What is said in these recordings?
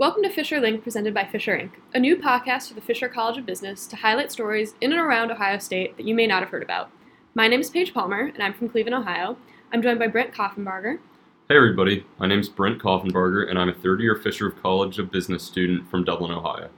Welcome to Fisher Link presented by Fisher Inc., a new podcast for the Fisher College of Business to highlight stories in and around Ohio State that you may not have heard about. My name is Paige Palmer, and I'm from Cleveland, Ohio. I'm joined by Brent Koffenbarger. Hey everybody, my name is Brent Koffenbarger, and I'm a third year Fisher of College of Business student from Dublin, Ohio.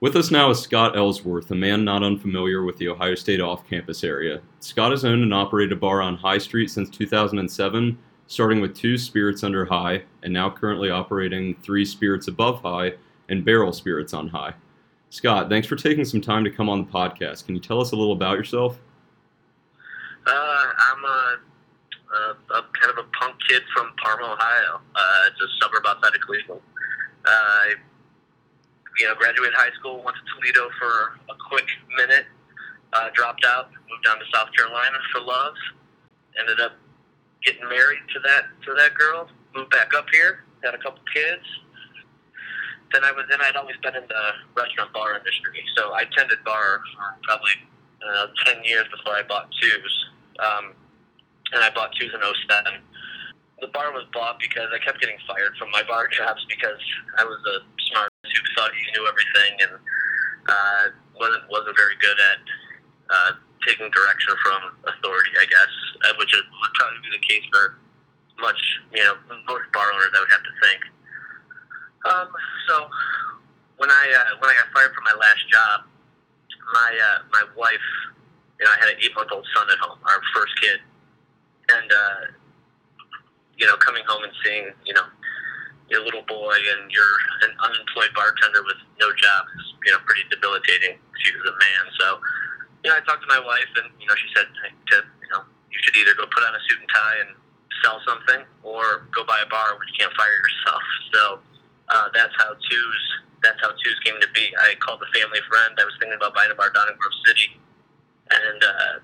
With us now is Scott Ellsworth, a man not unfamiliar with the Ohio State off campus area. Scott has owned and operated a bar on High Street since 2007, starting with two spirits under High, and now currently operating three spirits above High and barrel spirits on High. Scott, thanks for taking some time to come on the podcast. Can you tell us a little about yourself? Uh, I'm a, a, a kind of a punk kid from Parma, Ohio. Uh, it's a suburb outside of Cleveland. Uh, I you know, graduated high school, went to Toledo for a quick minute, uh, dropped out, moved down to South Carolina for love, ended up getting married to that to that girl, moved back up here, had a couple kids. Then I was then I'd always been in the restaurant bar industry, so I tended bar for probably uh, ten years before I bought twos, um, and I bought twos in 07 the bar was bought because I kept getting fired from my bar jobs because I was a smart who thought he knew everything and uh, wasn't wasn't very good at uh, taking direction from authority, I guess, uh, which is, would probably be the case for much, you know, most bar owners. I would have to think. Um, so when I uh, when I got fired from my last job, my uh, my wife, you know, I had an eight month old son at home, our first kid, and uh, you know, coming home and seeing, you know, your little boy and you're an unemployed bartender with no job is, you know, pretty debilitating. She was a man. So, know, I talked to my wife and, you know, she said, to, you know, you should either go put on a suit and tie and sell something or go buy a bar where you can't fire yourself. So, uh, that's how twos, that's how twos came to be. I called a family friend. I was thinking about buying a bar down in Grove City. And, uh,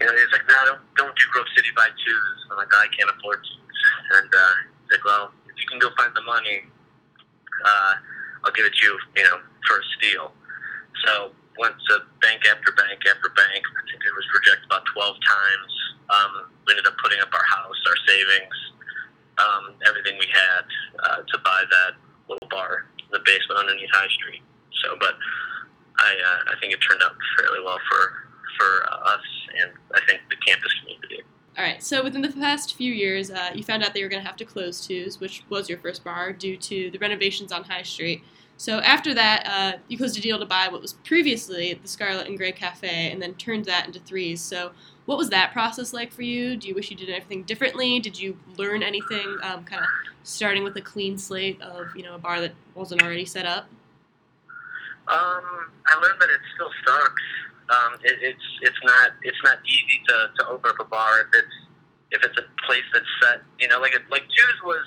you know, he's like, no, don't, don't do Grove City buy twos. I'm like, I can't afford twos. And, uh, he's like, well, if you can go find the money, uh, I'll give it to you, you know, for a steal. So went to bank after bank after bank. I think it was rejected about 12 times. Um, we ended up putting up our house, our savings, um, everything we had uh, to buy that little bar in the basement underneath High Street. So, but I, uh, I think it turned out fairly well for for us and I think the campus community. All right. So within the past few years, uh, you found out that you were going to have to close Twos, which was your first bar, due to the renovations on High Street. So after that, uh, you closed a deal to buy what was previously the Scarlet and Gray Cafe, and then turned that into Threes. So what was that process like for you? Do you wish you did anything differently? Did you learn anything, um, kind of starting with a clean slate of you know a bar that wasn't already set up? Um, I learned that it still sucks. Um, it, it's it's not it's not easy to, to open up a bar if it's if it's a place that's set. You know, like a, like Twos was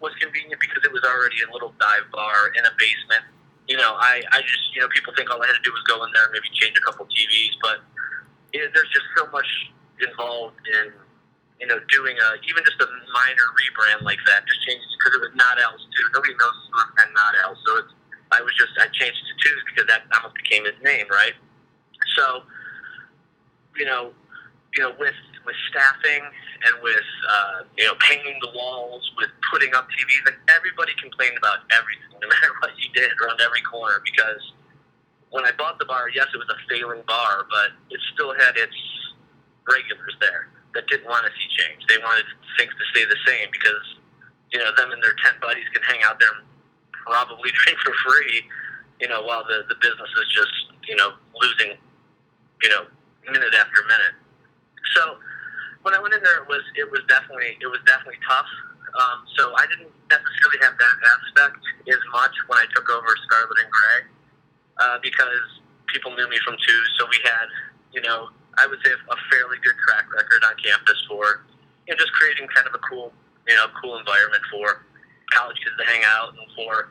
was convenient because it was already a little dive bar in a basement. You know, I I just you know people think all I had to do was go in there and maybe change a couple TVs, but it, there's just so much involved in you know doing a even just a minor rebrand like that, just changing because it was not else too. Nobody knows and not else, so it's. I was just I changed to twos because that almost became his name, right? So, you know, you know, with with staffing and with uh, you know painting the walls, with putting up TVs, like everybody complained about everything, no matter what you did around every corner. Because when I bought the bar, yes, it was a failing bar, but it still had its regulars there that didn't want to see change. They wanted things to stay the same because you know them and their ten buddies can hang out there and probably drink for free. You know, while the the business is just you know losing you know, minute after minute. So when I went in there, it was it was definitely it was definitely tough. Um, so I didn't necessarily have that aspect as much when I took over Scarlet and Gray uh, because people knew me from twos. So we had, you know, I would say a fairly good track record on campus for, you know, just creating kind of a cool, you know, cool environment for college kids to hang out and for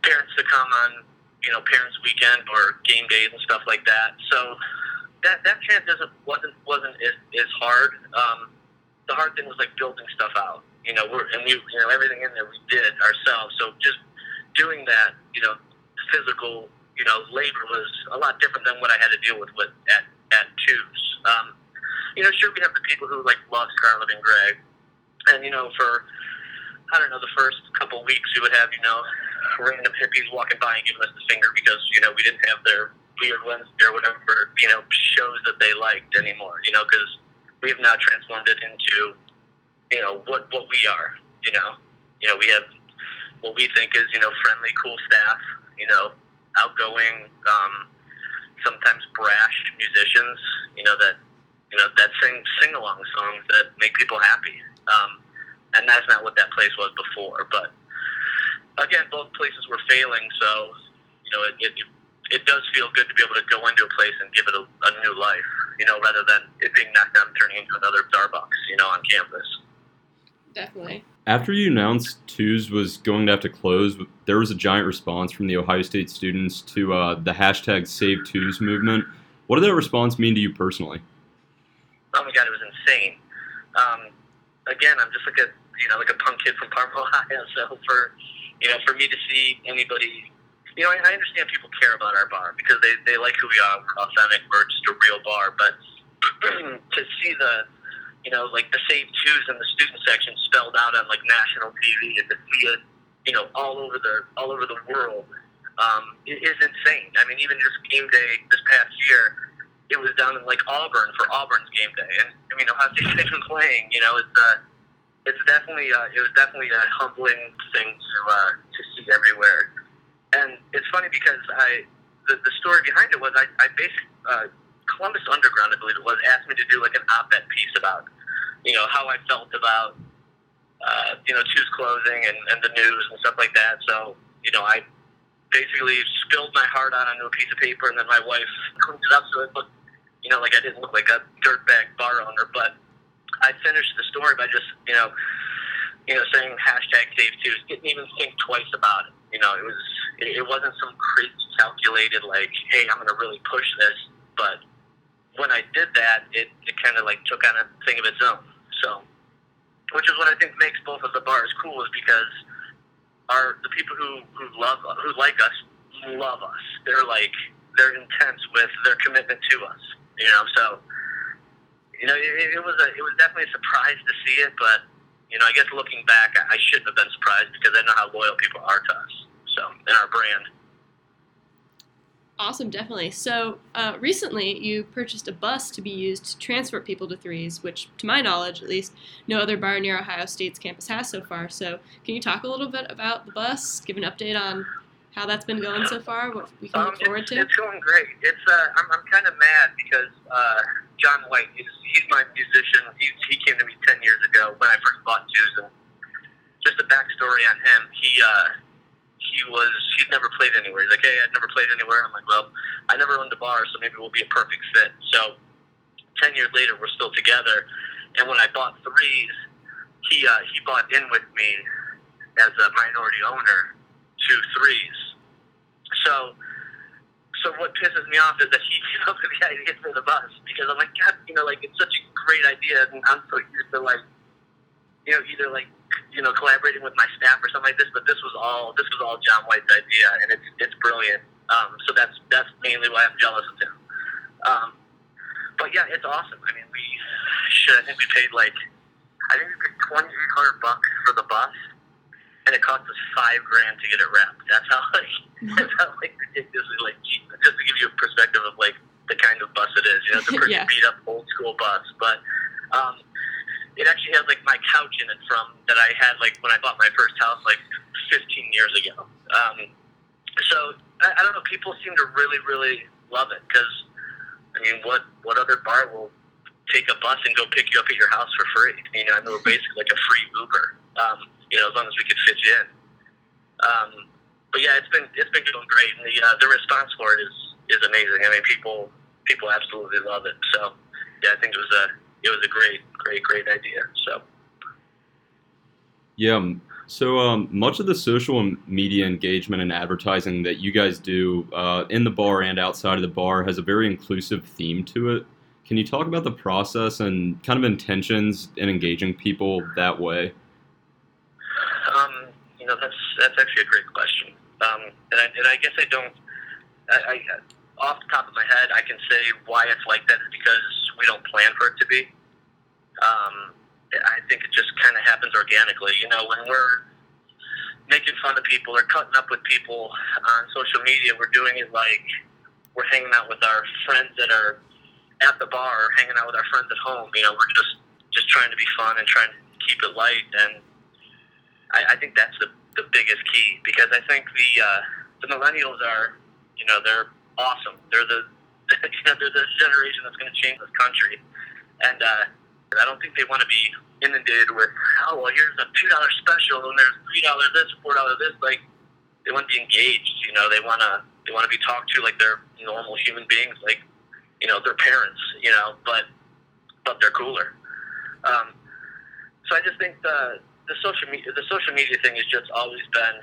parents to come on you know parents' weekend or game days and stuff like that. So that that transition wasn't wasn't as, as hard. Um, the hard thing was like building stuff out. You know, we're and we you know everything in there we did ourselves. So just doing that, you know, physical you know labor was a lot different than what I had to deal with with at at twos. Um, you know, sure we have the people who like love Scarlet and Gray, and you know, for I don't know, the first couple weeks we would have you know random hippies walking by and giving us the finger because you know we didn't have their weird Wednesday or whatever you know shows that they liked anymore. You know, because we have now transformed it into you know what what we are. You know, you know we have what we think is you know friendly, cool staff. You know, outgoing, um, sometimes brash musicians. You know that you know that sing sing along songs that make people happy. Um, and that's not what that place was before. But again, both places were failing, so you know it, it it does feel good to be able to go into a place and give it a, a new life, you know, rather than it being knocked down and turning into another Starbucks, you know, on campus. Definitely. After you announced Twos was going to have to close, there was a giant response from the Ohio State students to uh, the hashtag Save Twos movement. What did that response mean to you personally? Oh my God, it was insane. Um, again, I'm just like a you know like a punk kid from Parma, Ohio. So for you know for me to see anybody, you know, I, I understand people care about our bar because they they like who we are. We're authentic. We're just a real bar. But to see the you know, like the Save Twos in the student section spelled out on like national TV and to see you know, all over the all over the world, um, is insane. I mean, even just game day this past year, it was down in like Auburn for Auburn's game day, and I mean, Ohio State's even playing. You know, it's uh, it's definitely uh, it was definitely a humbling thing to uh, to see everywhere. And it's funny because I the, the story behind it was I, I basically uh, Columbus Underground, I believe it was, asked me to do like an op-ed piece about you know, how I felt about, uh, you know, Twos closing and, and the news and stuff like that. So, you know, I basically spilled my heart out onto a piece of paper, and then my wife cleaned it up so it looked, you know, like I didn't look like a dirtbag bar owner. But I finished the story by just, you know, you know, saying hashtag Save Twos. Didn't even think twice about it. You know, it was it, it wasn't some crazy calculated like, hey, I'm going to really push this. But when I did that, it, it kind of like took on a thing of its own. So, which is what I think makes both of the bars cool, is because our the people who who love who like us love us. They're like they're intense with their commitment to us. You know, so you know it, it was a it was definitely a surprise to see it, but you know I guess looking back, I shouldn't have been surprised because I know how loyal people are to us. So and our brand. Awesome, definitely. So, uh, recently you purchased a bus to be used to transport people to threes, which, to my knowledge at least, no other bar near Ohio State's campus has so far. So, can you talk a little bit about the bus, give an update on how that's been going so far, what we can Um, look forward to? it's going great. It's uh, I'm, I'm kind of mad because uh, John White, he's, he's my musician. He, he came to me ten years ago when I first bought and just a backstory on him. He uh, he was he'd never played anywhere. He's like, hey, I'd never played anywhere. I'm like, well, I never owned a bar, so maybe we'll be a perfect fit. So ten years later, we're still together. And when I bought threes, he uh, he bought in with me as a minority owner to threes. So so what pisses me off is that he came up with the idea for the bus because I'm like, God, you know, like it's such a great idea, and I'm so used to like, you know, either like, you know, collaborating with my staff or something like this. But this was all this was all John White's idea, and it's it's brilliant. Um, so that's that's mainly why I'm jealous of him. Um, but yeah, it's awesome. I mean, we should. I think we paid like, I think we paid twenty eight hundred bucks for the bus, and it cost us five grand to get it wrapped. That's how like that's how like ridiculously like cheap. Just to give you a perspective of like the kind of bus it is. You know, it's a pretty Yeah. beat up old school bus, but um, it actually has like my couch in it from that I had like when I bought my first house like 15 years ago. Um, so I, I don't know. People seem to really, really love it because I mean, what what other bar will take a bus and go pick you up at your house for free? You know, I mean, we're basically like a free Uber. Um, you know, as long as we could fit you in. Um, but yeah, it's been it's been going great, and the uh, the response for it is is amazing. I mean, people people absolutely love it. So yeah, I think it was a it was a great great great idea. So. Yeah. um, So um, much of the social media engagement and advertising that you guys do uh, in the bar and outside of the bar has a very inclusive theme to it. Can you talk about the process and kind of intentions in engaging people that way? You know, that's that's actually a great question. Um, and, I, and I guess I don't. I, I, off the top of my head, I can say why it's like that is because we don't plan for it to be. Um, I think it just kind of happens organically. You know, when we're making fun of people or cutting up with people on social media, we're doing it like we're hanging out with our friends that are at the bar or hanging out with our friends at home. You know, we're just just trying to be fun and trying to keep it light. And I, I think that's the, the biggest key because I think the uh, the millennials are, you know, they're awesome. They're the you know, they're the generation that's going to change this country. And uh, I don't think they want to be inundated with, oh, well, here's a two dollar special and there's three dollars this, four dollars this. Like they want to be engaged. You know, they want to they want to be talked to like they're normal human beings, like you know, their parents. You know, but but they're cooler. Um, so I just think the the social media the social media thing has just always been.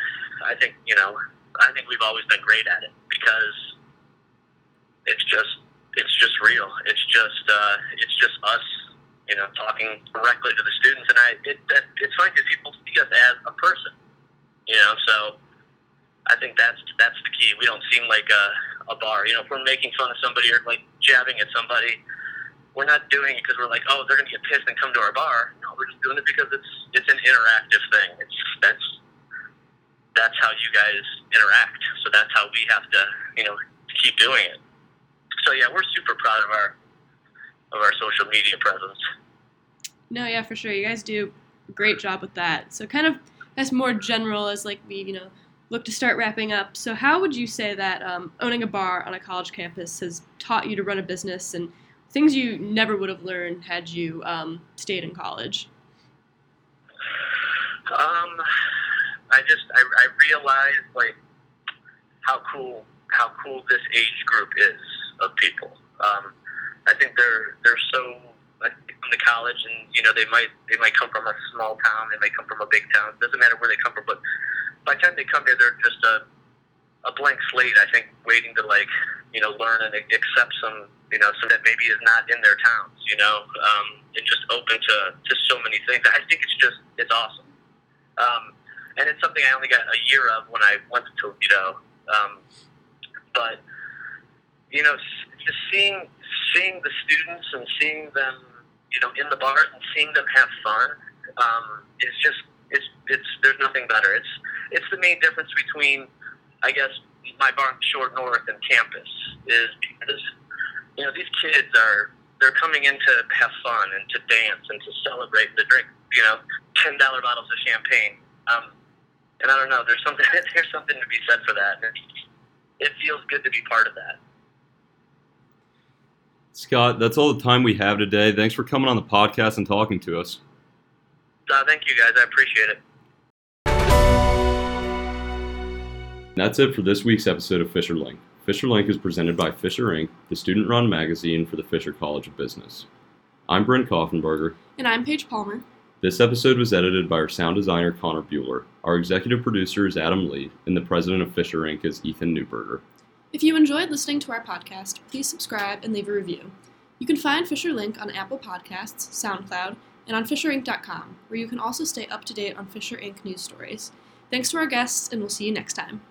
I think you know. I think we've always been great at it because it's just it's just real. It's just uh, it's just us you know, talking directly to the students. And I, it, that, it's funny because people see us as a person, you know. So I think that's that's the key. We don't seem like a, a bar. You know, if we're making fun of somebody or like jabbing at somebody, we're not doing it because we're like, oh, they're gonna get pissed and come to our bar. We're just doing it because it's it's an interactive thing. It's that's that's how you guys interact. So that's how we have to, you know, keep doing it. So yeah, we're super proud of our of our social media presence. No, yeah, for sure. You guys do a great job with that. So kind of that's more general as like we, you know, look to start wrapping up. So how would you say that um, owning a bar on a college campus has taught you to run a business and things you never would have learned had you um, stayed in college? Um, I just I, I realized like how cool how cool this age group is of people. Um, I think they're they're so like the college, and you know they might they might come from a small town, they might come from a big town. It doesn't matter where they come from, but by the time they come here, they're just a a blank slate. I think waiting to like you know learn and accept some you know some that maybe is not in their towns. You know, um, and just open to to so many things. I think it's just it's awesome. Um, and it's something I only got a year of when I went to Toledo. Um, but you know, just seeing seeing the students and seeing them, you know, in the bars and seeing them have fun um, is just it's it's there's nothing better. It's it's the main difference between, I guess, my bar Short North and campus is because you know these kids are they're coming in to have fun and to dance and to celebrate and to drink you know ten dollar bottles of champagne. Um, and I don't know, there's something there's something to be said for that. And It feels good to be part of that. Scott, that's all the time we have today. Thanks for coming on the podcast and talking to us. Uh, thank you, guys. I appreciate it. That's it for this week's episode of Fisher Link. Fisher Link is presented by Fisher Inc., the student run magazine for the Fisher College of Business. I'm Brent Koffenberger. And I'm Paige Palmer. This episode was edited by our sound designer, Connor Bueller. Our executive producer is Adam Lee, and the president of Fisher Inc. is Ethan Newberger. If you enjoyed listening to our podcast, please subscribe and leave a review. You can find Fisher Link on Apple Podcasts, SoundCloud, and on FisherInc.com, where you can also stay up to date on Fisher Inc. news stories. Thanks to our guests, and we'll see you next time.